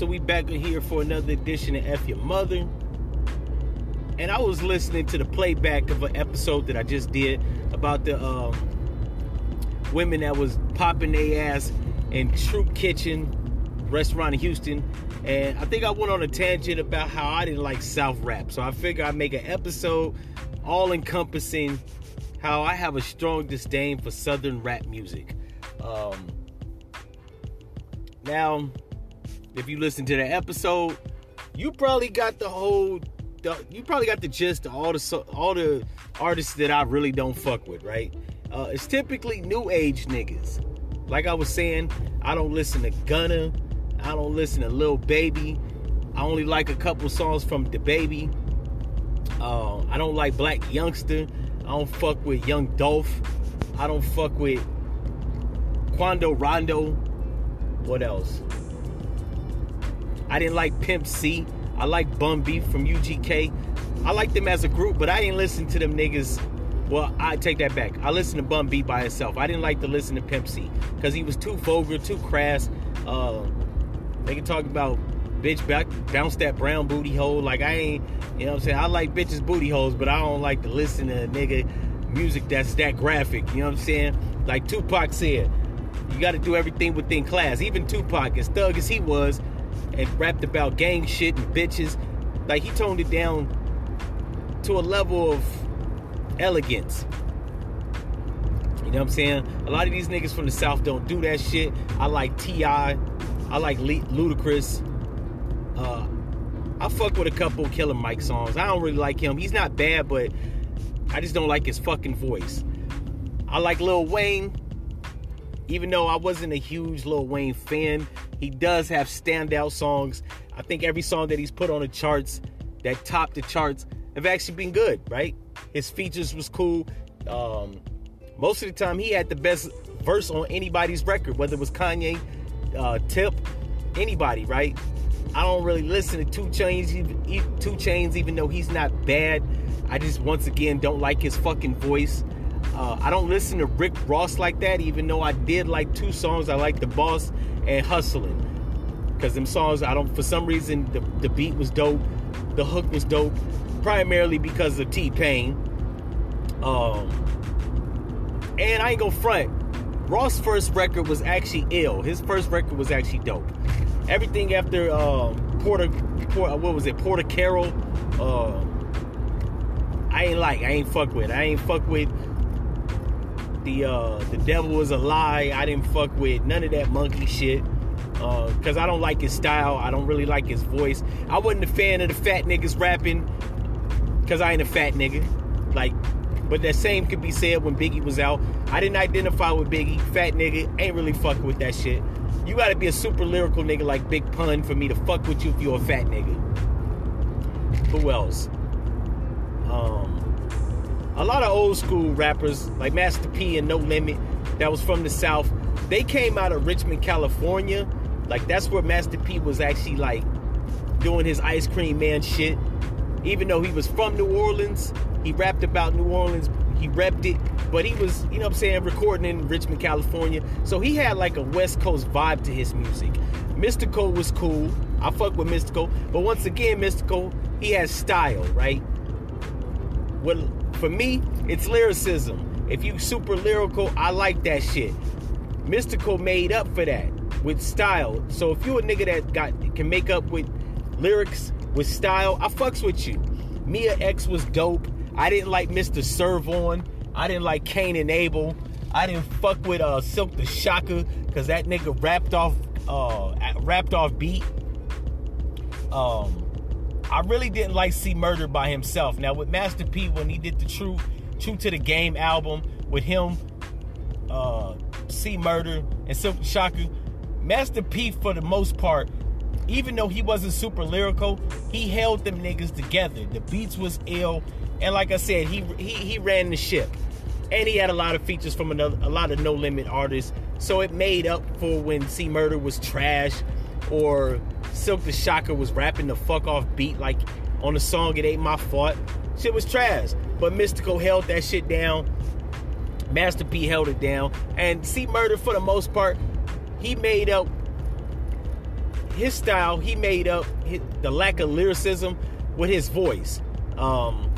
So we back here for another edition of F Your Mother. And I was listening to the playback of an episode that I just did about the um, women that was popping their ass in Troop Kitchen restaurant in Houston. And I think I went on a tangent about how I didn't like South rap. So I figured I'd make an episode all encompassing how I have a strong disdain for Southern rap music. Um, now, if you listen to the episode, you probably got the whole, the, you probably got the gist of all the all the artists that I really don't fuck with, right? Uh, it's typically new age niggas. Like I was saying, I don't listen to Gunna. I don't listen to Lil Baby. I only like a couple songs from DaBaby. Uh, I don't like Blac Youngsta. I don't fuck with Young Dolph. I don't fuck with Quando Rondo. What else? I didn't like Pimp C. I like Bun B from UGK. I like them as a group, but I didn't listen to them niggas. Well, I take that back. I listened to Bun B by itself. I didn't like to listen to Pimp C because he was too vulgar, too crass. Uh, they can talk about bitch back, bounce that brown booty hole. Like I ain't, you know what I'm saying? I like bitches booty holes, but I don't like to listen to a nigga music that's that graphic. You know what I'm saying? Like Tupac said, you got to do everything within class. Even Tupac, as thug as he was, and rapped about gang shit and bitches, like he toned it down to a level of elegance. You know what I'm saying? A lot of these niggas from the South don't do that shit. I like T.I., I like Ludacris. Uh, I fuck with a couple Killer Mike songs. I don't really like him. He's not bad, but I just don't like his fucking voice. I like Lil Wayne. Even though I wasn't a huge Lil Wayne fan, he does have standout songs. I think every song that he's put on the charts, that topped the charts, have actually been good, right? His features was cool. Um, most of the time, he had the best verse on anybody's record, whether it was Kanye, uh, Tip, anybody, right? I don't really listen to 2 Chainz, 2 Chainz, even though he's not bad. I just once again don't like his fucking voice. Uh, I don't listen to Rick Ross like that, even though I did like two songs. I like The Boss and Hustling. Because them songs, I don't, for some reason, the, the beat was dope, the hook was dope, primarily because of T Pain. Um, and I ain't gonna front. Ross' first record was actually ill. His first record was actually dope. Everything after um, Porter, Porter, what was it, Porter Carol, uh, I ain't like. I ain't fuck with. I ain't fuck with the uh, the devil was a lie. I didn't fuck with none of that monkey shit. Uh, Cause I don't like his style. I don't really like his voice. I wasn't a fan of the fat niggas rapping. Cause I ain't a fat nigga. Like but that same could be said when Biggie was out. I didn't identify with Biggie. Fat nigga. Ain't really fucking with that shit. You gotta be a super lyrical nigga like Big Pun for me to fuck with you if you're a fat nigga. Who else? Um, a lot of old school rappers like Master P and No Limit that was from the South. They came out of Richmond, California. Like that's where Master P was actually like doing his ice cream man shit. Even though he was from New Orleans, he rapped about New Orleans. He repped it, but he was, you know what I'm saying, recording in Richmond, California. So he had like a West Coast vibe to his music. Mystikal was cool. I fuck with Mystikal. But once again, Mystikal, he has style, right? Well, for me, it's lyricism. If you super lyrical, I like that shit. Mystikal made up for that with style. So if you a nigga that got can make up with lyrics with style, I fucks with you. Mia X was dope. I didn't like Mr. Serv-On. I didn't like Kane and Abel. I didn't fuck with uh, Silk the Shocker because that nigga rapped off uh, rapped off beat. Um, I really didn't like C Murder by himself. Now with Master P when he did the True True to the Game album with him, uh, C Murder and Silk Shocker, Master P for the most part even though he wasn't super lyrical, he held them niggas together. The beats was ill, and like I said, he he he ran the ship, and he had a lot of features from another, a lot of no limit artists. So it made up for when C Murder was trash, or Silk the Shocker was rapping the fuck off beat like on the song "It Ain't My Fault." Shit was trash, but Mystikal held that shit down. Master P held it down, and C Murder for the most part, he made up his style, he made up the lack of lyricism with his voice. Um,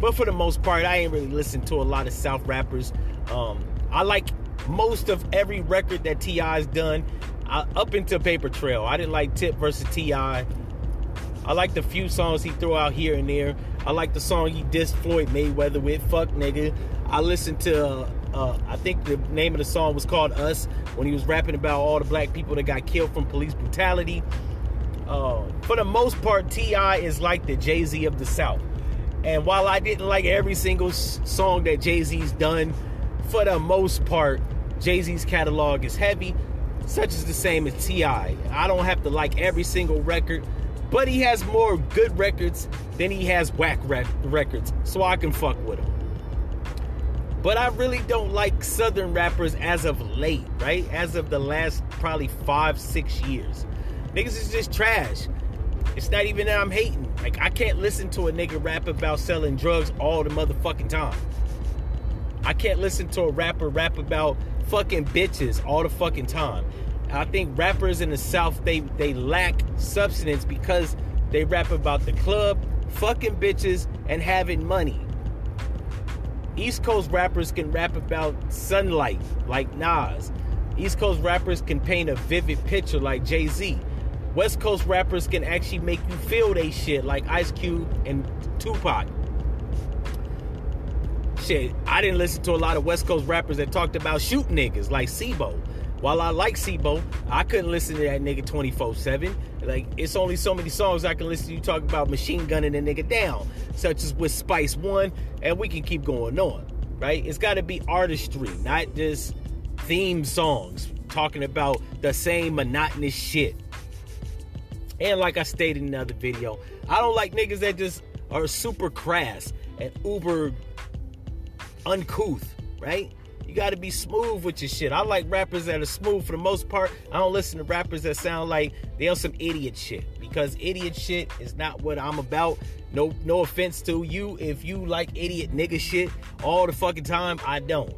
but for the most part, I ain't really listened to a lot of South rappers. Um, I like most of every record that T.I.'s done up into Paper Trail. I didn't like Tip versus T.I. I like the few songs he threw out here and there. I like the song he dissed Floyd Mayweather with, Fuck Nigga. I listened to, uh, uh, I think the name of the song was called Us when he was rapping about all the black people that got killed from police brutality. Uh, for the most part, T.I. is like the Jay Z of the South. And while I didn't like every single song that Jay Z's done, for the most part, Jay Z's catalog is heavy, such as the same as T.I. I don't have to like every single record, but he has more good records than he has whack rec- records, so I can fuck with him. But I really don't like Southern rappers as of late, right? As of the last probably five, six years. Niggas is just trash. It's not even that I'm hating. Like, I can't listen to a nigga rap about selling drugs all the motherfucking time. I can't listen to a rapper rap about fucking bitches all the fucking time. I think rappers in the South they they lack substance because they rap about the club, fucking bitches, and having money. East Coast rappers can rap about sunlight like Nas. East Coast rappers can paint a vivid picture like Jay Z. West Coast rappers can actually make you feel they shit like Ice Cube and Tupac. Shit, I didn't listen to a lot of West Coast rappers that talked about shooting niggas like C-Bo. While I like C-Bo, I couldn't listen to that nigga 24-7. Like, it's only so many songs I can listen to you talk about machine gunning a nigga down, such as with Spice One, and we can keep going on, right? It's got to be artistry, not just theme songs talking about the same monotonous shit. And like I stated in another video, I don't like niggas that just are super crass and uber uncouth, right? You got to be smooth with your shit. I like rappers that are smooth for the most part. I don't listen to rappers that sound like they on some idiot shit because idiot shit is not what I'm about. No, no offense to you if you like idiot nigga shit all the fucking time. I don't.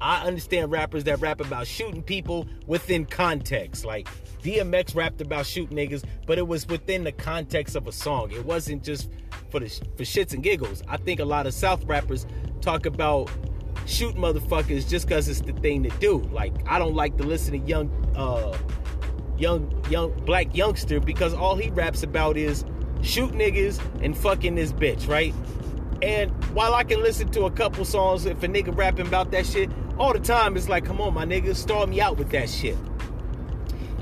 I understand rappers that rap about shooting people within context. Like DMX rapped about shooting niggas, but it was within the context of a song. It wasn't just for the for shits and giggles. I think a lot of South rappers talk about shoot motherfuckers just because it's the thing to do. Like I don't like to listen to young, uh, young, young Blac Youngsta because all he raps about is shoot niggas and fucking this bitch, right? And while I can listen to a couple songs if a nigga rapping about that shit all the time, it's like, come on, my nigga, start me out with that shit.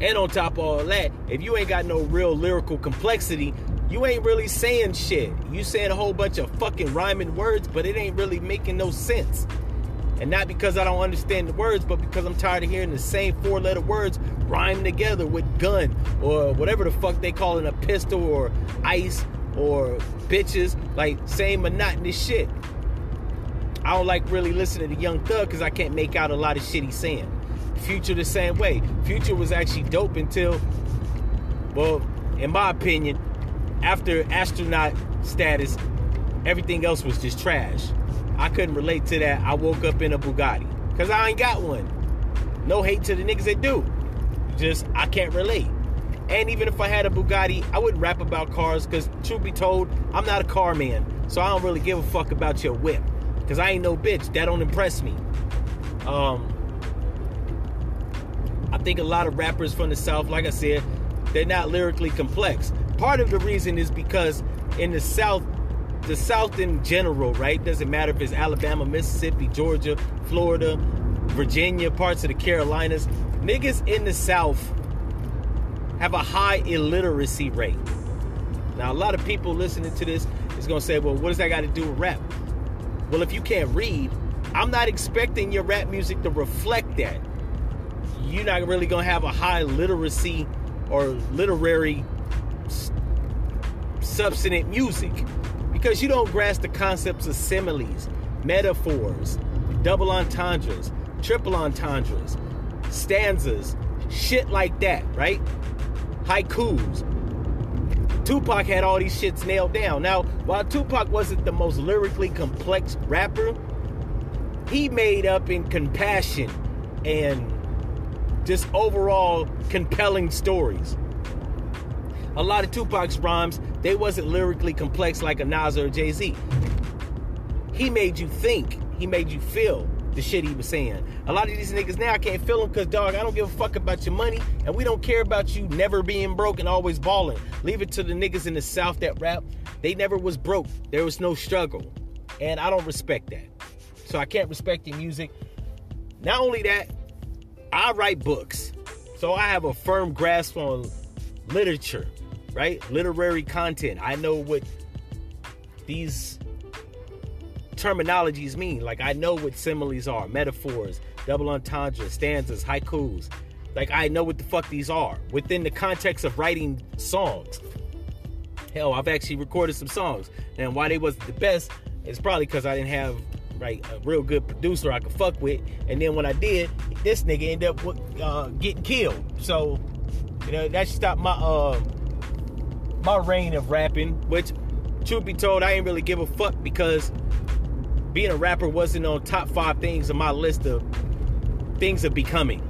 And on top of all that, if you ain't got no real lyrical complexity, you ain't really saying shit. You saying a whole bunch of fucking rhyming words, but it ain't really making no sense. And not because I don't understand the words, but because I'm tired of hearing the same four letter words rhyme together with gun or whatever the fuck they call it a pistol or ice or bitches. Like same monotonous shit. I don't like really listening to Young Thug because I can't make out a lot of shit he's saying. Future the same way. Future was actually dope until, well, in my opinion, after astronaut status, everything else was just trash. I couldn't relate to that. I woke up in a Bugatti because I ain't got one. No hate to the niggas that do. Just I can't relate. And even if I had a Bugatti, I wouldn't rap about cars because, truth be told, I'm not a car man. So I don't really give a fuck about your whip because I ain't no bitch. That don't impress me. Um, I think a lot of rappers from the South, like I said, they're not lyrically complex. Part of the reason is because in the South, the South in general, right? Doesn't matter if it's Alabama, Mississippi, Georgia, Florida, Virginia, parts of the Carolinas. Niggas in the South have a high illiteracy rate. Now, a lot of people listening to this is going to say, well, what does that got to do with rap? Well, if you can't read, I'm not expecting your rap music to reflect that. You're not really going to have a high literacy or literary substantive music because you don't grasp the concepts of similes, metaphors, double entendres, triple entendres, stanzas, shit like that, right? Haikus. Tupac had all these shits nailed down. Now, while Tupac wasn't the most lyrically complex rapper, he made up in compassion and just overall compelling stories. a lot of Tupac's rhymes, they wasn't lyrically complex like a Nas or Jay-Z. He made you think. He made you feel the shit he was saying. A lot of these niggas now I can't feel them because dog, I don't give a fuck about your money, and we don't care about you never being broke and always balling. Leave it to the niggas in the South that rap. They never was broke. There was no struggle, and I don't respect that. So I can't respect your music. Not only that, I write books, so I have a firm grasp on literature, right? Literary content. I know what these terminologies mean. Like I know what similes are, metaphors, double entendre, stanzas, haikus. Like I know what the fuck these are within the context of writing songs. Hell, I've actually recorded some songs, and why they wasn't the best is probably because I didn't have right a real good producer I could fuck with. And then when I did, this nigga ended up uh, getting killed. So you know that stopped my uh, my reign of rapping. Which, truth be told, I ain't really give a fuck because being a rapper wasn't on top five things on my list of things of becoming.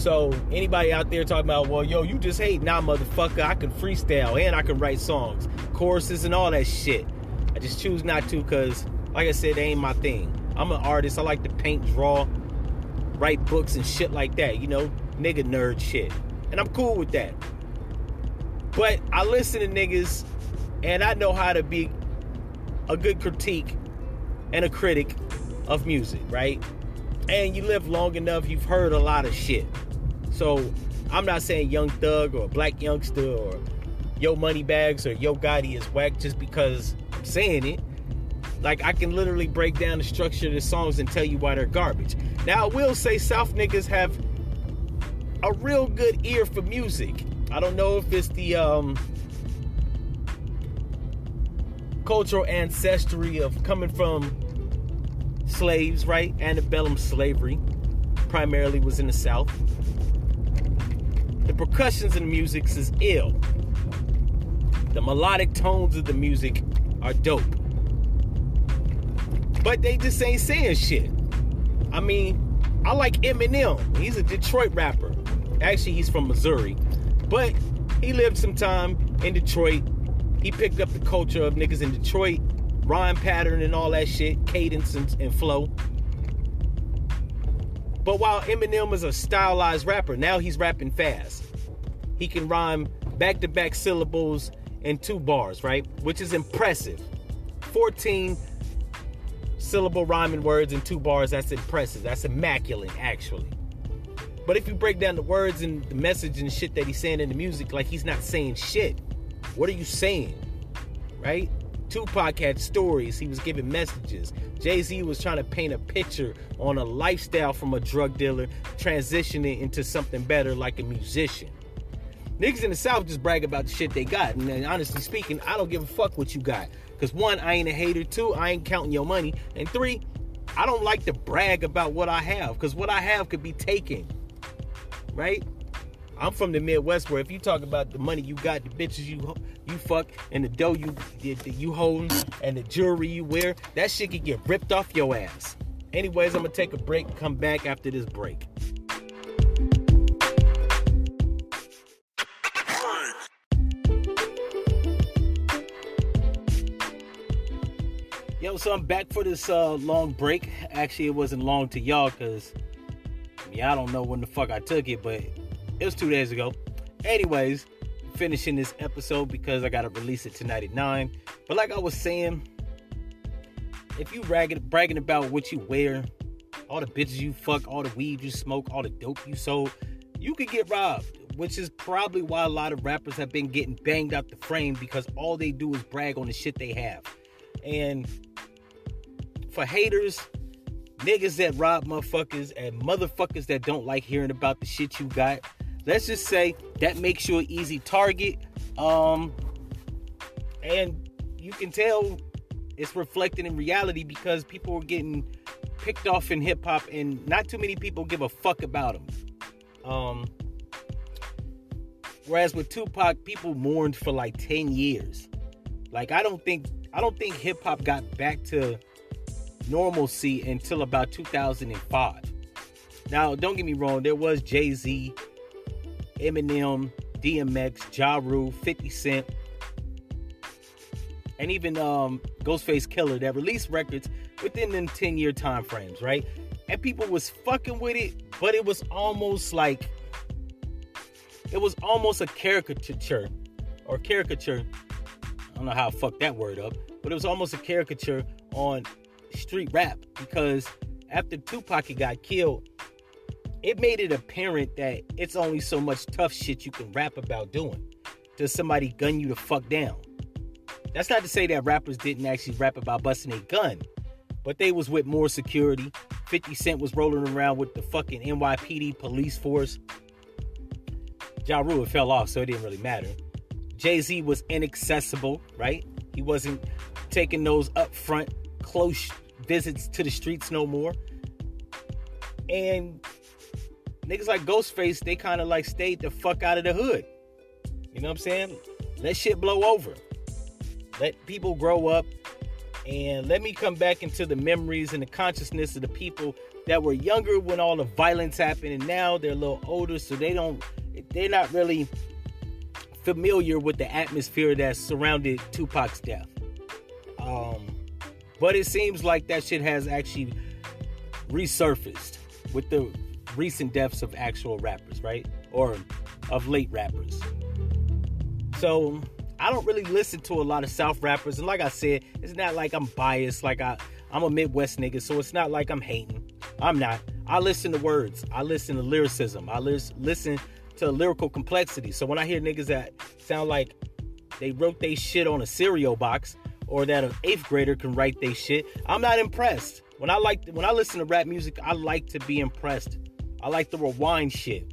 So anybody out there talking about, well, yo, you just hate, nah, motherfucker, I can freestyle and I can write songs, choruses, and all that shit. I just choose not to because, like I said, it ain't my thing. I'm an artist. I like to paint, draw, write books and shit like that. You know, nigga nerd shit, and I'm cool with that. But I listen to niggas, and I know how to be a good critique and a critic of music, right? And you live long enough, you've heard a lot of shit. So I'm not saying Young Thug or Blac Youngsta or Yo Money Bags or Yo Gotti is whack just because saying it. Like I can literally break down the structure of the songs and tell you why they're garbage. Now I will say South niggas have a real good ear for music. I don't know if it's the um cultural ancestry of coming from slaves, right? Antebellum slavery primarily was in the South. The percussions in the music is ill. The melodic tones of the music are dope. But they just ain't saying shit. I mean, I like Eminem. He's a Detroit rapper. Actually, he's from Missouri. But he lived some time in Detroit he picked up the culture of niggas in Detroit, rhyme pattern and all that shit, cadence and, and flow. But while Eminem is a stylized rapper, now he's rapping fast. He can rhyme back to back syllables in two bars, right? Which is impressive. 14 syllable rhyming words in two bars, that's impressive. That's immaculate, actually. But if you break down the words and the message and shit that he's saying in the music, like he's not saying shit. What are you saying? Right? Tupac had stories. He was giving messages. Jay Z was trying to paint a picture on a lifestyle from a drug dealer, transitioning into something better like a musician. Niggas in the South just brag about the shit they got. And honestly speaking, I don't give a fuck what you got. Because one, I ain't a hater. Two, I ain't counting your money. And three, I don't like to brag about what I have. Because what I have could be taken. Right? I'm from the Midwest where if you talk about the money you got, the bitches you you fuck, and the dough you the, you hold, and the jewelry you wear, that shit could get ripped off your ass. Anyways, I'm gonna take a break come back after this break. So I'm back for this uh, long break. Actually, it wasn't long to y'all because I, mean, I don't know when the fuck I took it, but it was two days ago. Anyways, finishing this episode because I gotta release it tonight at nine. But like I was saying, if you bragging bragging about what you wear, all the bitches you fuck, all the weed you smoke, all the dope you sold, you could get robbed. Which is probably why a lot of rappers have been getting banged out the frame because all they do is brag on the shit they have. And for haters, niggas that rob motherfuckers and motherfuckers that don't like hearing about the shit you got, let's just say that makes you an easy target. Um, and you can tell it's reflected in reality because people are getting picked off in hip hop, and not too many people give a fuck about them. Um, whereas with Tupac, people mourned for like ten years. Like I don't think I don't think hip hop got back to normalcy until about 2005. Now, don't get me wrong, there was Jay Z, Eminem, DMX, Ja Rule, 50 Cent, and even um, Ghostface Killah that released records within them 10 year time frames, right? And people was fucking with it, but it was almost like it was almost a caricature or caricature. I don't know how I fucked that word up, but it was almost a caricature on street rap because after Tupac got killed, it made it apparent that it's only so much tough shit you can rap about doing. Does somebody gun you the fuck down? That's not to say that rappers didn't actually rap about busting a gun, but they was with more security. 50 Cent was rolling around with the fucking NYPD police force. Ja Rule fell off, so it didn't really matter. Jay Z was inaccessible, right? He wasn't taking those upfront, close visits to the streets no more. And niggas like Ghostface, they kind of like stayed the fuck out of the hood. You know what I'm saying? Let shit blow over. Let people grow up and let me come back into the memories and the consciousness of the people that were younger when all the violence happened and now they're a little older so they don't they're not really familiar with the atmosphere that surrounded Tupac's death. Um, but it seems like that shit has actually resurfaced with the recent deaths of actual rappers, right? Or of late rappers. So I don't really listen to a lot of South rappers, and like I said, it's not like I'm biased. Like I, I'm a Midwest nigga, so it's not like I'm hating. I'm not. I listen to words. I listen to lyricism. I listen to lyrical complexity. So when I hear niggas that sound like they wrote they shit on a cereal box, or that an eighth grader can write they shit, I'm not impressed. When I like when I listen to rap music, I like to be impressed. I like to rewind shit.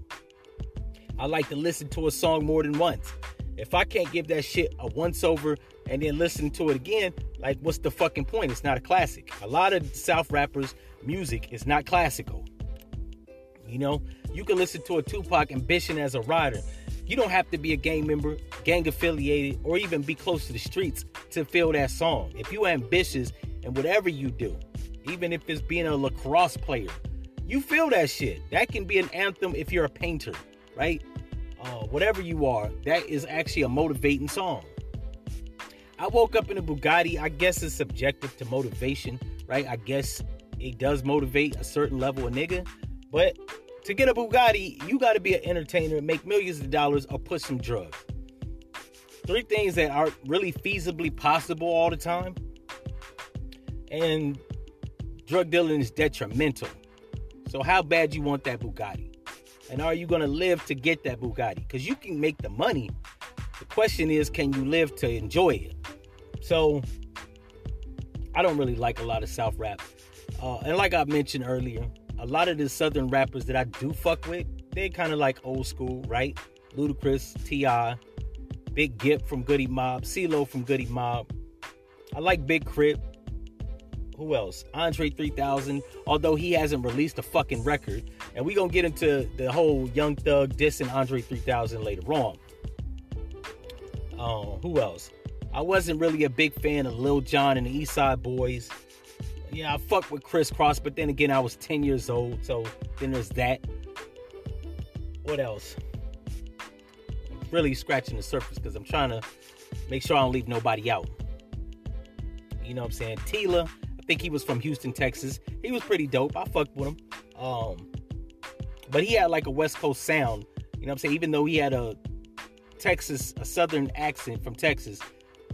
I like to listen to a song more than once. If I can't give that shit a once over and then listen to it again, like what's the fucking point? It's not a classic. A lot of South rappers' music is not classical. You know, you can listen to a Tupac Ambitionz Az a Ridah. You don't have to be a gang member, gang affiliated, or even be close to the streets to feel that song. If you ambitious and whatever you do, even if it's being a lacrosse player, you feel that shit. That can be an anthem if you're a painter, right? uh, whatever you are, that is actually a motivating song. I woke up in a Bugatti. I guess it's subjective to motivation, right? I guess it does motivate a certain level of nigga. But to get a Bugatti, you got to be an entertainer, make millions of dollars, or put some drugs. Three things that aren't really feasibly possible all the time. And drug dealing is detrimental. So, how bad you want that Bugatti? And are you going to live to get that Bugatti? Because you can make the money. The question is, can you live to enjoy it? So, I don't really like a lot of South rap. Uh, and like I mentioned earlier, a lot of the Southern rappers that I do fuck with, they kind of like old school, right? Ludacris, T.I., Big Gipp from Goodie Mob, CeeLo from Goodie Mob. I like Big K.R.I.T., who else? Andre 3000, although he hasn't released a fucking record. And we gonna get into the whole Young Thug dissing Andre 3000 later on. Uh, who else? I wasn't really a big fan of Lil Jon and the East Side Boyz. Yeah, I fucked with Kris Kross, but then again, I was 10 years old, so then there's that. What else? I'm really scratching the surface because I'm trying to make sure I don't leave nobody out. You know what I'm saying? Tila, I think he was from Houston, Texas. He was pretty dope. I fucked with him. Um, but he had like a West Coast sound. You know what I'm saying? Even though he had a Texas, a Southern accent from Texas,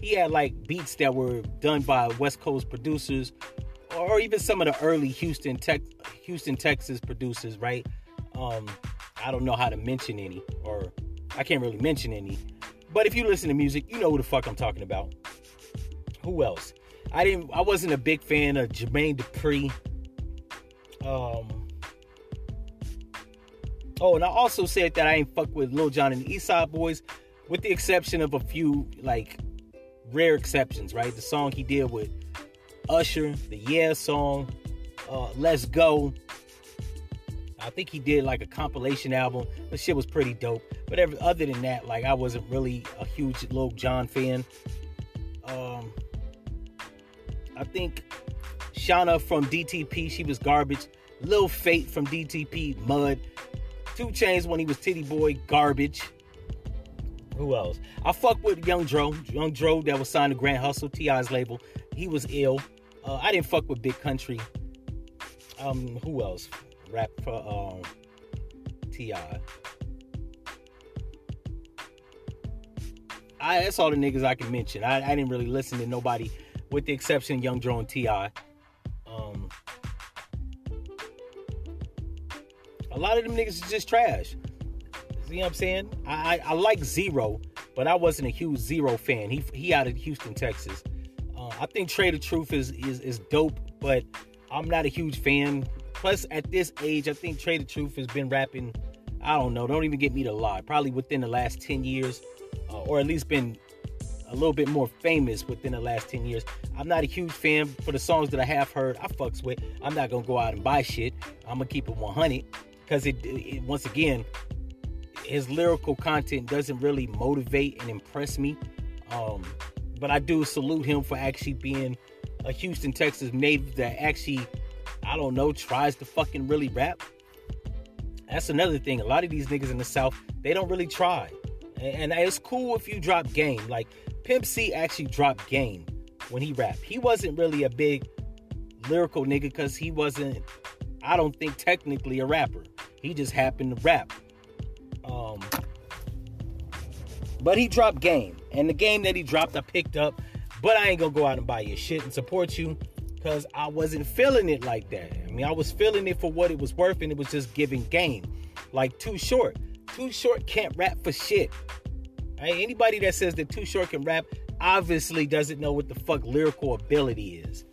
he had like beats that were done by West Coast producers, or even some of the early Houston, Tech, Houston, Texas producers. Right? Um, I don't know how to mention any, or I can't really mention any. But if you listen to music, you know who the fuck I'm talking about. Who else? I didn't. I wasn't a big fan of Jermaine Dupri. Um. Oh, and I also said that I ain't fuck with Lil Jon and the East Side Boyz, with the exception of a few like rare exceptions. Right, the song he did with Usher, the Yeah song, uh, Let's Go. I think he did like a compilation album. The shit was pretty dope. But every, other than that, like I wasn't really a huge Lil Jon fan. Um, I think Shawnna from DTP, she was garbage. Lil Fate from DTP, mud. 2 Chainz when he was Tity Boi, garbage. who else? I fuck with Young Dro. Young Dro that was signed to Grand Hustle, T.I.'s label. He was ill. Uh, I didn't fuck with Big Kuntry. Um, who else? Rap for um, T.I. I, that's all the niggas I can mention. I, I didn't really listen to nobody, with the exception of Young Dro and T.I. Um, a lot of them niggas is just trash. You know what I'm saying? I, I, I like Z-Ro, but I wasn't a huge Z-Ro fan. He he out of Houston, Texas. I think Trae tha Truth is, is is dope, but I'm not a huge fan. Plus, at this age, I think Trae tha Truth has been rapping. I don't know. Don't even get me to lie. Probably within the last ten years, uh, or at least been a little bit more famous within the last 10 years. I'm not a huge fan for the songs that I have heard. I fucks with. I'm not gonna go out and buy shit. I'm gonna keep it 100 because it, it, once again, his lyrical content doesn't really motivate and impress me. Um, but I do salute him for actually being a Houston, Texas native that actually, I don't know, tries to fucking really rap. That's another thing. A lot of these niggas in the South, they don't really try. And, it's cool if you drop game. Like Pimp C actually dropped game when he rapped. He wasn't really a big lyrical nigga because he wasn't, I don't think, technically a rapper. He just happened to rap. Um, but he dropped game, and the game that he dropped, I picked up. But I ain't gonna go out and buy your shit and support you because I wasn't feeling it like that. I mean, I was feeling it for what it was worth, and it was just giving game. Like Too Short. Too Short can't rap for shit. Right? Anybody that says that Too Short can rap obviously doesn't know what the fuck lyrical ability is.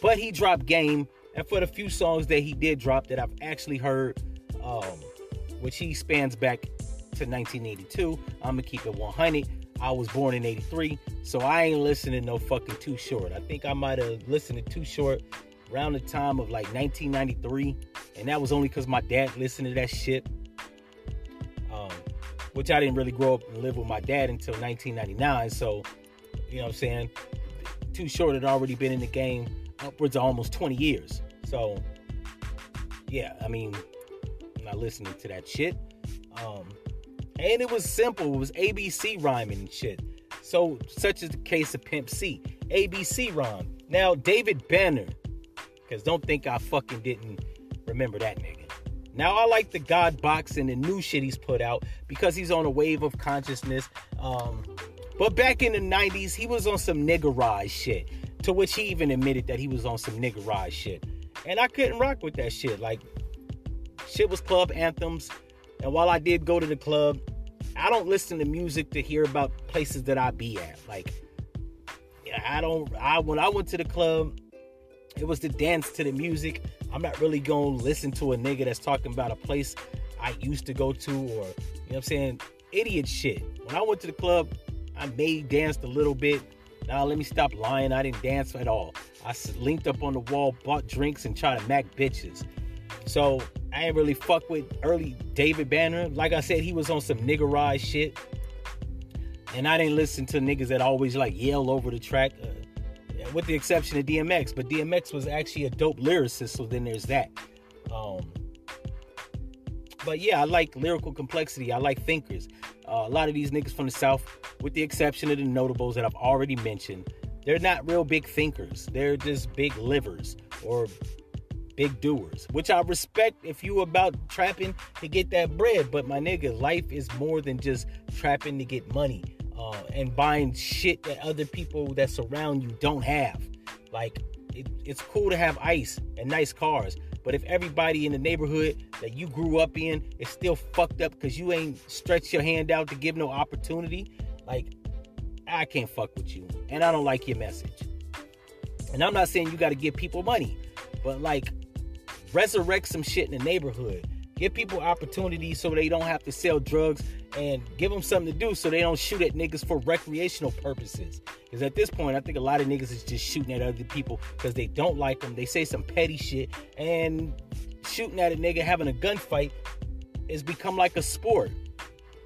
But he dropped game, and for the few songs that he did drop that I've actually heard, um, which he spans back to 1982. I'm gonna keep it 100. I was born in 83, so I ain't listening no fucking Too Short. I think I might have listened to Too Short around the time of like 1993, and that was only because my dad listened to that shit. Um, which I didn't really grow up and live with my dad until 1999. So, you know what I'm saying? Too Short had already been in the game upwards of almost 20 years. So, yeah, I mean, I'm not listening to that shit. Um, and it was simple. It was ABC rhyming and shit. So, such is the case of Pimp C. ABC rhyme. Now, David Banner, because don't think I fucking didn't remember that nigga. Now, I like the God box and the new shit he's put out because he's on a wave of consciousness. Um, but back in the 90s, he was on some nigga rise shit, to which he even admitted that he was on some nigga rise shit. And I couldn't rock with that shit. Like, shit was club anthems. And while I did go to the club, I don't listen to music to hear about places that I be at. Like, I don't. I when I went to the club, it was to dance to the music. I'm not really gonna listen to a nigga that's talking about a place I used to go to, or you know what I'm saying, idiot shit. When I went to the club, I may danced a little bit. Now let me stop lying. I didn't dance at all. I linked up on the wall, bought drinks, and tried to mac bitches. So I ain't really fuck with early David Banner. Like I said, he was on some nigga ride shit. And I didn't listen to niggas that always like yell over the track, uh, with the exception of DMX. But DMX was actually a dope lyricist, so then there's that. Um, but yeah, I like lyrical complexity. I like thinkers. Uh, a lot of these niggas from the South, with the exception of the notables that I've already mentioned, they're not real big thinkers. They're just big livers or big doers, which I respect if you about trapping to get that bread. But my nigga, life is more than just trapping to get money uh, and buying shit that other people that surround you don't have. Like, it, it's cool to have ice and nice cars, but if everybody in the neighborhood that you grew up in is still fucked up because you ain't stretched your hand out to give no opportunity, like, I can't fuck with you. And I don't like your message. And I'm not saying you got to give people money, but like, resurrect some shit in the neighborhood. Give people opportunities so they don't have to sell drugs and give them something to do so they don't shoot at niggas for recreational purposes. Because at this point, I think a lot of niggas is just shooting at other people because they don't like them. They say some petty shit and shooting at a nigga having a gunfight has become like a sport.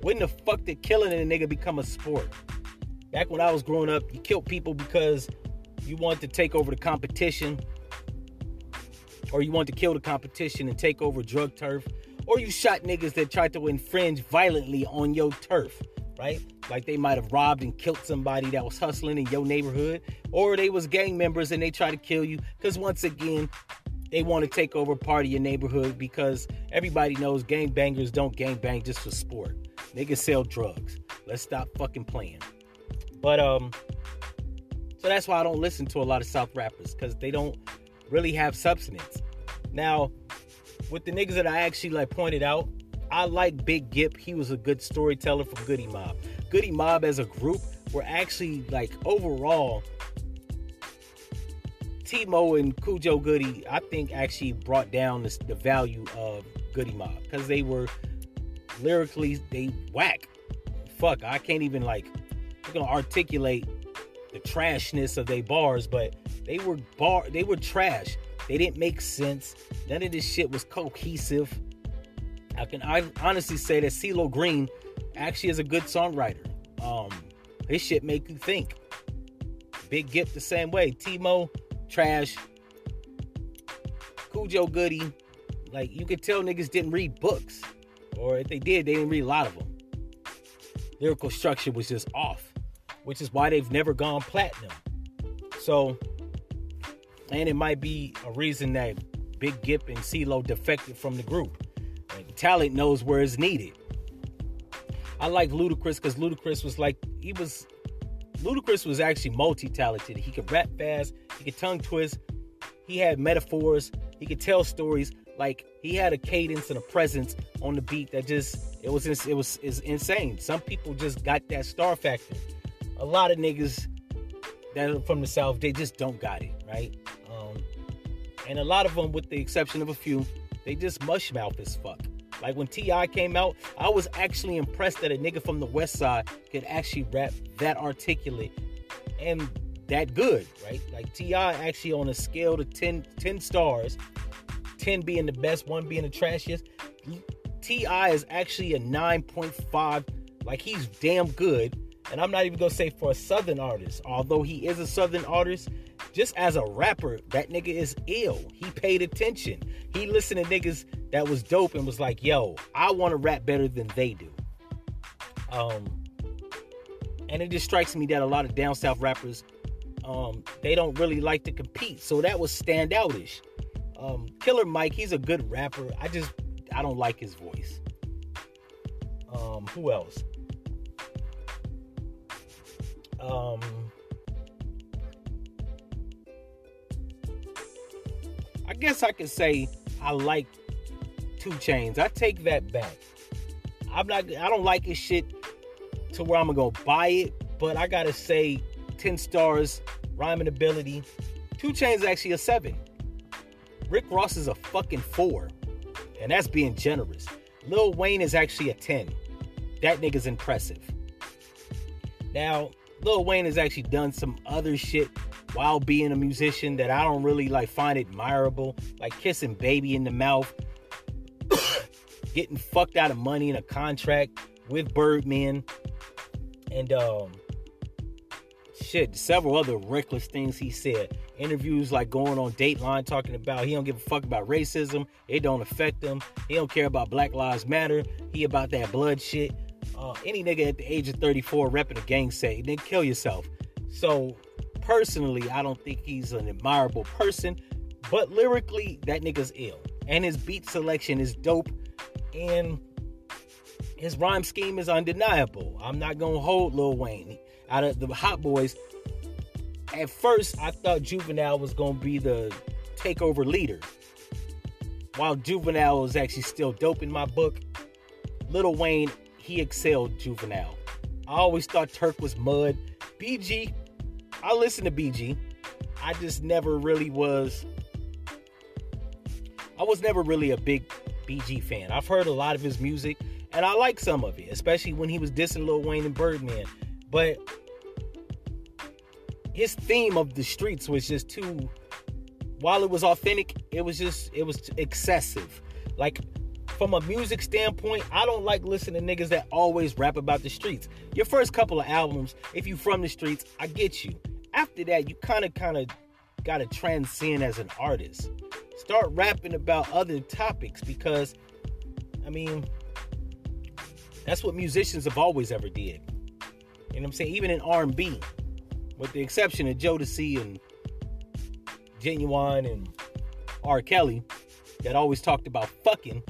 When the fuck did killing a nigga become a sport? Back when I was growing up, you killed people because you wanted to take over the competition or you want to kill the competition and take over drug turf, or you shot niggas that tried to infringe violently on your turf, right? like they might have robbed and killed somebody that was hustling in your neighborhood, or they was gang members and they try to kill you. Because once again, they want to take over part of your neighborhood because everybody knows gang bangers don't gang bang just for sport. Niggas sell drugs. Let's stop fucking playing. But um, so that's why I don't listen to a lot of South rappers because they don't really have substance. Now, with the niggas that I actually like pointed out, I like Big Gipp. He was a good storyteller for Goodie Mob. Goodie Mob as a group were actually like overall T-Mo and Khujo Goodie, I think actually brought down the, the value of Goody Mob because they were lyrically they whack. Fuck, I can't even like gonna articulate the trashness of their bars, but they were bar they were trash. They didn't make sense. None of this shit was cohesive. I can I honestly say that CeeLo Green actually is a good songwriter. Um, his shit make you think. Big Gipp the same way. T-Mo, trash. Khujo Goodie, like you could tell niggas didn't read books, or if they did, they didn't read a lot of them. Lyrical structure was just off, which is why they've never gone platinum. So, and it might be a reason that Big Gipp and CeeLo defected from the group talent knows where it's needed. I like Ludacris because Ludacris was like he was Ludacris was actually multi-talented. He could rap fast, he could tongue twist, he had metaphors, he could tell stories. Like he had a cadence and a presence on the beat that just it was it was is insane. Some people just got that star factor. A lot of niggas that are from the south they just don't got it right. Um, and a lot of them, with the exception of a few, they just mush mouth as fuck. Like when T.I. came out, I was actually impressed that a nigga from the West Side could actually rap that articulate and that good, right? Like T.I. actually on a scale to 10, 10 stars, 10 being the best, one being the trashiest. T.I. is actually a 9.5. Like he's damn good. And I'm not even gonna say for a southern artist, although he is a southern artist, just as a rapper, that nigga is ill. He paid attention. He listened to niggas that was dope and was like, yo, I want to rap better than they do. Um, and it just strikes me that a lot of down south rappers, um, they don't really like to compete. So that was standoutish. Um, Killer Mike, he's a good rapper. I just I don't like his voice. Um, who else? Um, I guess I could say I like 2 Chainz. I take that back. I'm not. I don't like his shit to where I'm gonna go buy it, but I gotta say, 10 stars, rhyming ability. 2 Chainz actually a seven. Rick Ross is a fucking four, and that's being generous. Lil Wayne is actually a 10. That nigga's impressive. Now, Lil Wayne has actually done some other shit while being a musician that I don't really like find admirable, like kissing baby in the mouth, getting fucked out of money in a contract with Birdman, and um, shit, several other reckless things he said. Interviews like going on Dateline talking about he don't give a fuck about racism. It don't affect him. He don't care about Black Lives Matter. He about that blood shit. Uh, any nigga at the age of 34 repping a gang say, then kill yourself. So personally, I don't think he's an admirable person, but lyrically, that nigga's ill. And his beat selection is dope, and his rhyme scheme is undeniable. I'm not gonna hold Lil Wayne out of the Hot Boys. At first, I thought Juvenile was gonna be the takeover leader. While Juvenile is actually still dope in my book, Lil Wayne, he excelled Juvenile. I always thought Turk was mud. BG, I listen to BG. I just never really was. I was never really a big BG fan. I've heard a lot of his music, and I like some of it, especially when he was dissing Lil Wayne and Birdman. But his theme of the streets was just too. While it was authentic, it was just it was excessive. Like from a music standpoint, I don't like listening to niggas that always rap about the streets. Your first couple of albums, if you from the streets, I get you after that, you kind of kind of got to transcend as an artist. Start rapping about other topics because, I mean, that's what musicians have always ever did. You know what I'm saying? Even in R&B, with the exception of Jodeci and Ginuwine and R. Kelly, that always talked about fucking.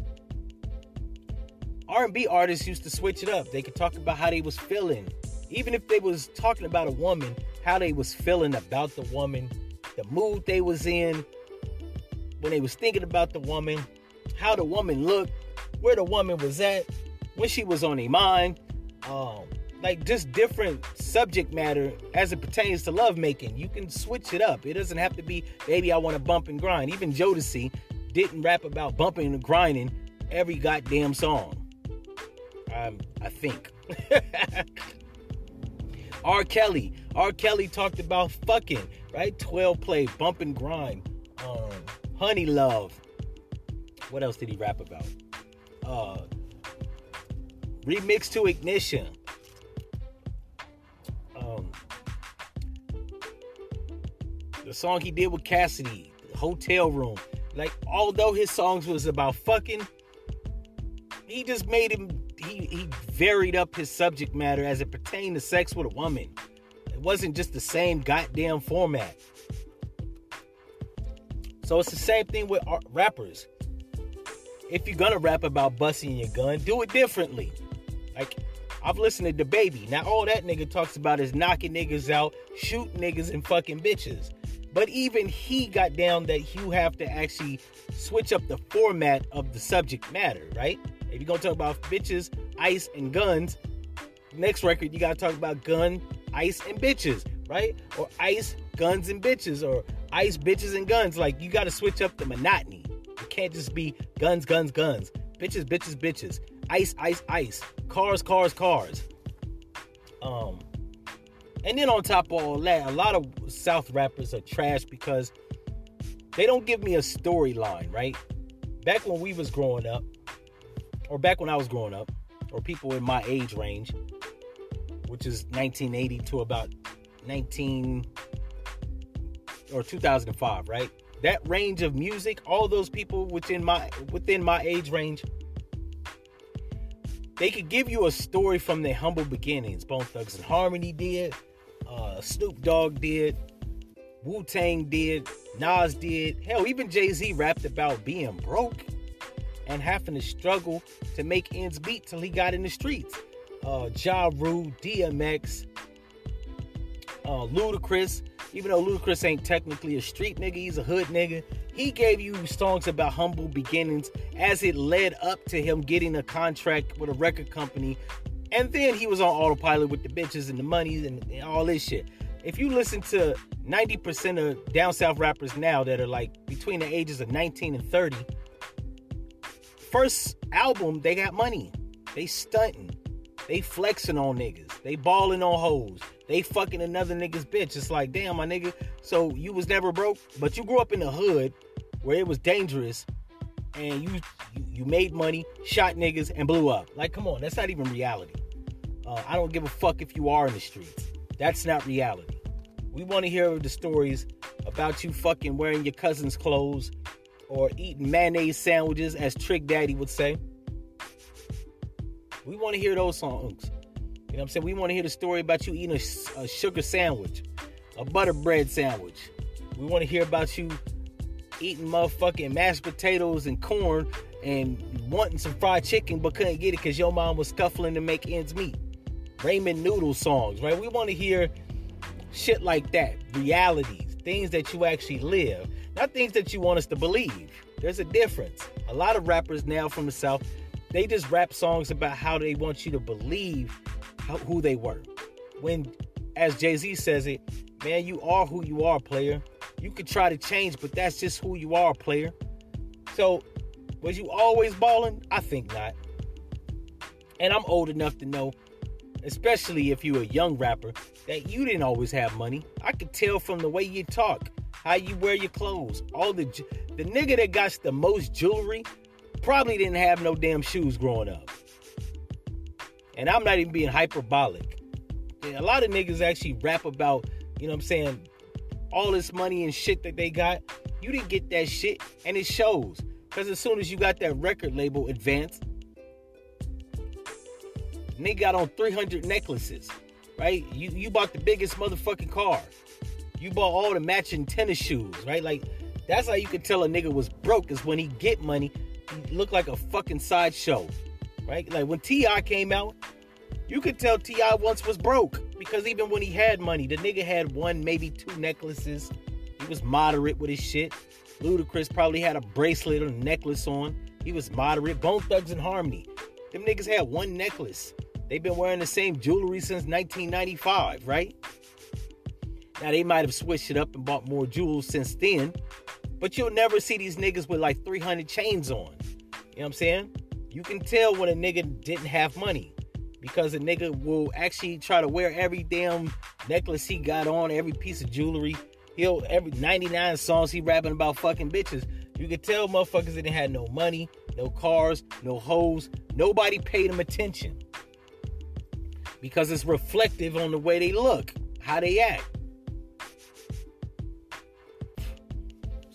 R&B artists used to switch it up. They could talk about how they was feeling, even if they was talking about a woman, how they was feeling about the woman, the mood they was in, when they was thinking about the woman, how the woman looked, where the woman was at, when she was on their mind, um, like just different subject matter as it pertains to lovemaking. You can switch it up. It doesn't have to be, baby, I want to bump and grind. Even Jodeci didn't rap about bumping and grinding every goddamn song. Um, I think. R. Kelly. R. Kelly talked about fucking, right? 12 play, bump and grind, um, honey love. What else did he rap about? Uh, remix to ignition. Um, the song he did with Cassidy, Hotel Room. Like, although his songs was about fucking, he just made him. He he varied up his subject matter as it pertained to sex with a woman. It wasn't just the same goddamn format. So it's the same thing with rappers. If you're gonna rap about busting your gun, do it differently. Like I've listened to DaBaby. Now all that nigga talks about is knocking niggas out, shoot niggas and fucking bitches. But even he got down that you have to actually switch up the format of the subject matter, right? If you're gonna talk about bitches, ice, and guns, next record you gotta talk about gun, ice, and bitches, right? Or ice, guns, and bitches, or ice, bitches, and guns. Like you gotta switch up the monotony. It can't just be guns, guns, guns, bitches, bitches, bitches, ice, ice, ice, cars, cars, cars. Um, and then on top of all that, a lot of South rappers are trash because they don't give me a storyline, right? Back when we was growing up, or back when I was growing up, or people in my age range, which is 1980 to about 19 or 2005, right? That range of music, all those people within my within my age range, they could give you a story from their humble beginnings. Bone Thugs and Harmony did, uh, Snoop Dogg did, Wu Tang did, Nas did. Hell, even Jay Z rapped about being broke and having to struggle to make ends meet till he got in the streets. Uh, Ja Rule, DMX, uh, Ludacris. Even though Ludacris ain't technically a street nigga, he's a hood nigga. He gave you songs about humble beginnings as it led up to him getting a contract with a record company and then he was on autopilot with the bitches and the money and, and all this shit. If you listen to 90% of down south rappers now that are like between the ages of 19 and 30, first album, they got money. They stunting. They flexing on niggas. They balling on hoes. They fucking another nigga's bitch. It's like, damn, my nigga. So you was never broke, but you grew up in the hood where it was dangerous and you you, made money, shot niggas, and blew up. Like, come on, that's not even reality. Uh, I don't give a fuck if you are in the streets. That's not reality. We want to hear the stories about you fucking wearing your cousin's clothes or eating mayonnaise sandwiches, as Trick Daddy would say. We want to hear those songs. You know what I'm saying? We want to hear the story about you eating a, a sugar sandwich, a butter bread sandwich. We want to hear about you eating motherfucking mashed potatoes and corn and wanting some fried chicken but couldn't get it because your mom was scuffling to make ends meet. Ramen noodle songs, right? We want to hear shit like that, realities, things that you actually live, not things that you want us to believe. There's a difference. A lot of rappers now from the South, they just rap songs about how they want you to believe how, who they were. When, as Jay Z says it, man, you are who you are, player. You could try to change, but that's just who you are, player. So, was you always balling? I think not. And I'm old enough to know, especially if you're a young rapper, that you didn't always have money. I could tell from the way you talk, how you wear your clothes. All the the nigga that got the most jewelry probably didn't have no damn shoes growing up. And I'm not even being hyperbolic. A lot of niggas actually rap about, you know what I'm saying, all this money and shit that they got, you didn't get that shit, and it shows. Because as soon as you got that record label advance, nigga got on 300 necklaces. right? You you bought the biggest motherfucking car. You bought all the matching tennis shoes, right? Like that's how you can tell a nigga was broke is when he get money, he look like a fucking sideshow, right? Like when T.I. came out, you could tell T.I. once was broke because even when he had money, the nigga had one, maybe two necklaces. He was moderate with his shit. Ludacris probably had a bracelet or necklace on. He was moderate. Bone Thugs and Harmony. Them niggas had one necklace. They've been wearing the same jewelry since 1995, right? Now they might have switched it up and bought more jewels since then, but you'll never see these niggas with like 300 chains on. You know what I'm saying? You can tell when a nigga didn't have money because a nigga will actually try to wear every damn necklace he got on, every piece of jewelry. He'll every 99 songs he rapping about fucking bitches. You can tell motherfuckers didn't have no money, no cars, no hoes. Nobody paid them attention because it's reflective on the way they look, how they act.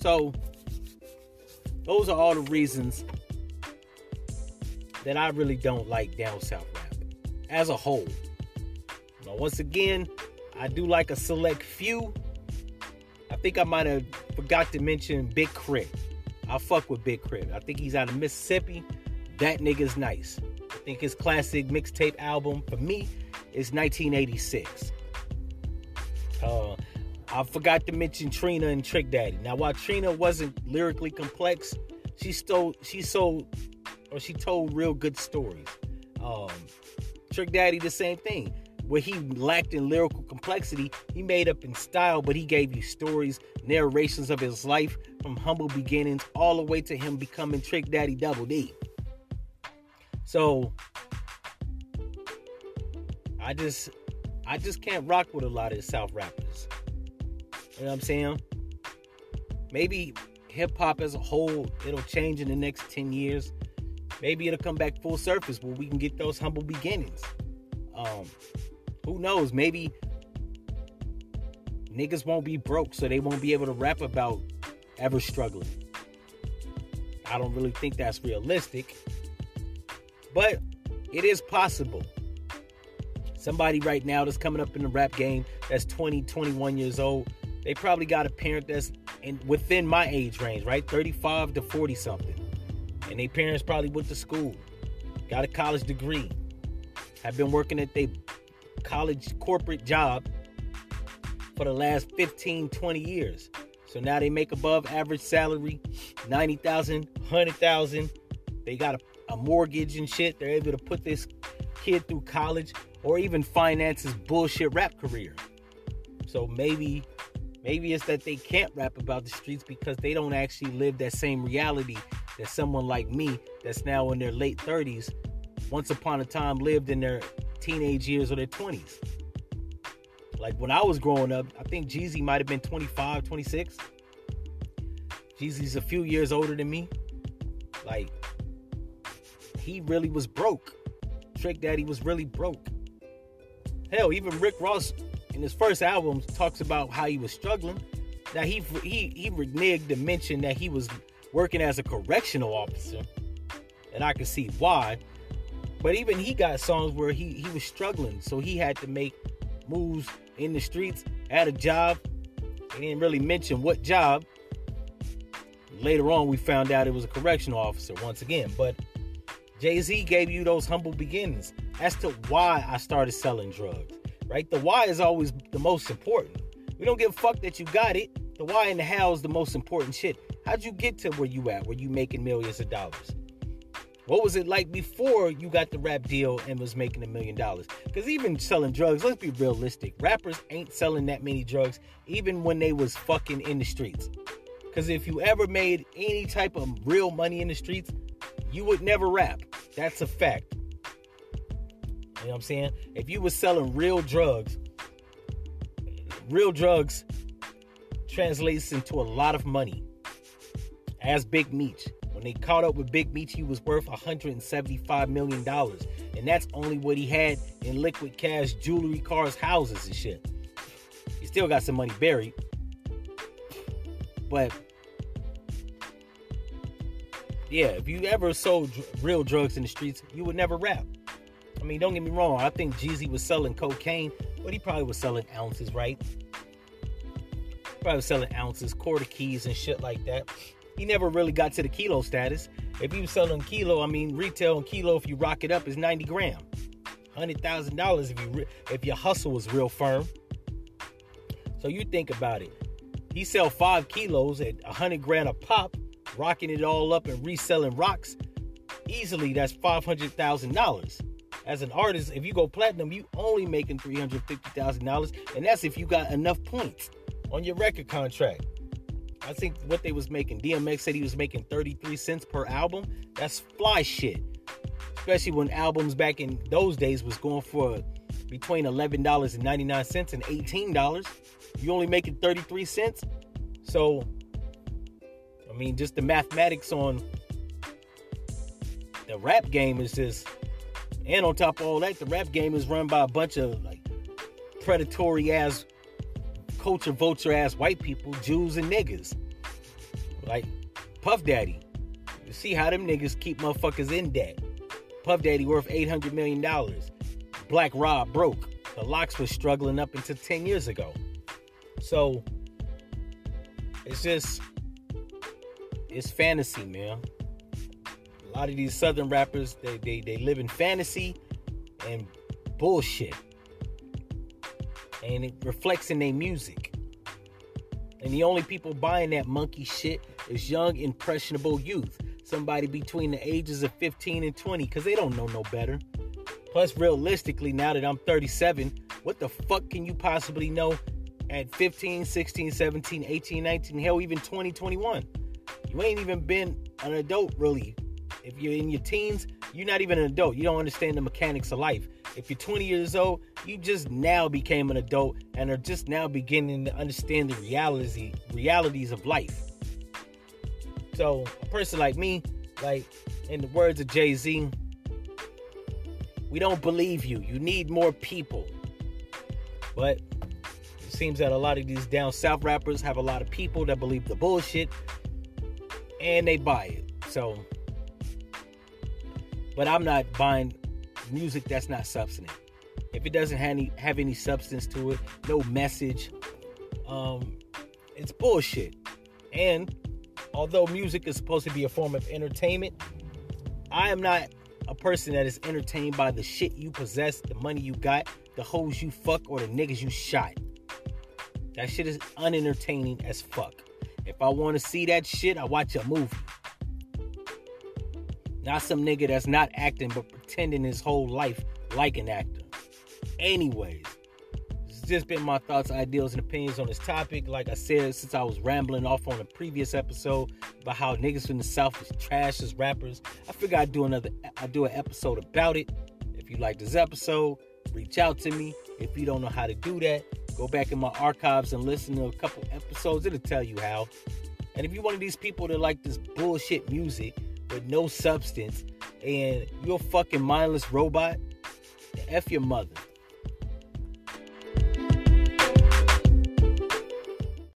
So, those are all the reasons that I really don't like down south rap as a whole. Now, once again, I do like a select few. I think I might have forgot to mention Big K.R.I.T. I fuck with Big K.R.I.T. I think he's out of Mississippi. That nigga's nice. I think his classic mixtape album for me is 1986. Uh, I forgot to mention Trina and Trick Daddy. Now, while Trina wasn't lyrically complex, she stole, she sold, or she told real good stories. Um, Trick Daddy, the same thing. Where he lacked in lyrical complexity, he made up in style, but he gave you stories, narrations of his life from humble beginnings all the way to him becoming Trick Daddy Double D. So I just I just can't rock with a lot of South rappers. You know what I'm saying? Maybe hip hop as a whole, it'll change in the next 10 years. Maybe it'll come back full surface where we can get those humble beginnings. Um, who knows? Maybe niggas won't be broke, so they won't be able to rap about ever struggling. I don't really think that's realistic, but it is possible. Somebody right now that's coming up in the rap game that's 20, 21 years old they probably got a parent that's in within my age range, right? 35 to 40 something. And their parents probably went to school, got a college degree, have been working at their college corporate job for the last 15, 20 years. So now they make above average salary, 90,000, 100,000. They got a, a mortgage and shit. They're able to put this kid through college or even finance his bullshit rap career. So maybe Maybe it's that they can't rap about the streets because they don't actually live that same reality that someone like me, that's now in their late 30s, once upon a time lived in their teenage years or their 20s. Like when I was growing up, I think Jeezy might have been 25, 26. Jeezy's a few years older than me. Like, he really was broke. Trick Daddy was really broke. Hell, even Rick Ross in his first album talks about how he was struggling. Now he he he reneged to mention that he was working as a correctional officer, and I can see why. But even he got songs where he he was struggling, so he had to make moves in the streets, had a job. He didn't really mention what job. Later on, we found out it was a correctional officer once again. But Jay Z gave you those humble beginnings as to why I started selling drugs right? The why is always the most important. We don't give a fuck that you got it. The why and the how is the most important shit. How'd you get to where you at, where you making millions of dollars? What was it like before you got the rap deal and was making a million dollars? Because even selling drugs, let's be realistic. Rappers ain't selling that many drugs, even when they was fucking in the streets. Because if you ever made any type of real money in the streets, you would never rap. That's a fact. You know what I'm saying? If you was selling real drugs, real drugs translates into a lot of money. As Big Meech. When they caught up with Big Meech, he was worth $175 million. And that's only what he had in liquid cash, jewelry, cars, houses, and shit. He still got some money buried. But yeah, if you ever sold real drugs in the streets, you would never rap. I mean, don't get me wrong. I think Jeezy was selling cocaine, but he probably was selling ounces, right? Probably was selling ounces, quarter keys, and shit like that. He never really got to the kilo status. If he was selling kilo, I mean, retail and kilo, if you rock it up, is 90 gram. $100,000 if you if your hustle was real firm. So you think about it. He sell five kilos at 100 grand a pop, rocking it all up and reselling rocks. Easily, that's $500,000 as an artist, if you go platinum, you only making three hundred fifty thousand dollars, and that's if you got enough points on your record contract. I think what they was making, DMX said he was making 33 cents per album. That's fly shit. Especially when albums back in those days was going for between $11.99 and $18. You only making 33 cents. So, I mean, just the mathematics on the rap game is just and on top of all that, the rap game is run by a bunch of like predatory ass, culture vulture ass white people, Jews and niggas. Like Puff Daddy. You see how them niggas keep motherfuckers in debt. Puff Daddy worth $800 million. Black Rob broke. The LOX was struggling up until 10 years ago. So it's just it's fantasy, man. A lot of these southern rappers, they they, they live in fantasy and bullshit. And it reflects in their music. And the only people buying that monkey shit is young, impressionable youth. Somebody between the ages of 15 and 20, because they don't know no better. Plus, realistically, now that I'm 37, what the fuck can you possibly know at 15, 16, 17, 18, 19, hell, even 20, 21? You ain't even been an adult really if you're in your teens, you're not even an adult. You don't understand the mechanics of life. If you're 20 years old, you just now became an adult and are just now beginning to understand the reality realities of life. So a person like me, like in the words of Jay-Z, we don't believe you. You need more people. But it seems that a lot of these down south rappers have a lot of people that believe the bullshit and they buy it. So but I'm not buying music that's not substantive. If it doesn't have any have any substance to it, no message, um, it's bullshit. And although music is supposed to be a form of entertainment, I am not a person that is entertained by the shit you possess, the money you got, the hoes you fuck, or the niggas you shot. That shit is unentertaining as fuck. If I want to see that shit, I watch a movie. Not some nigga that's not acting but pretending his whole life like an actor. Anyways, it's just been my thoughts, ideals, and opinions on this topic. Like I said, since I was rambling off on a previous episode about how niggas from the South is trash as rappers, I figured I'd do another I'd do an episode about it. If you like this episode, reach out to me. If you don't know how to do that, go back in my archives and listen to a couple episodes. It'll tell you how. And if you're one of these people that like this bullshit music, with no substance and you're a fucking mindless robot, F your mother.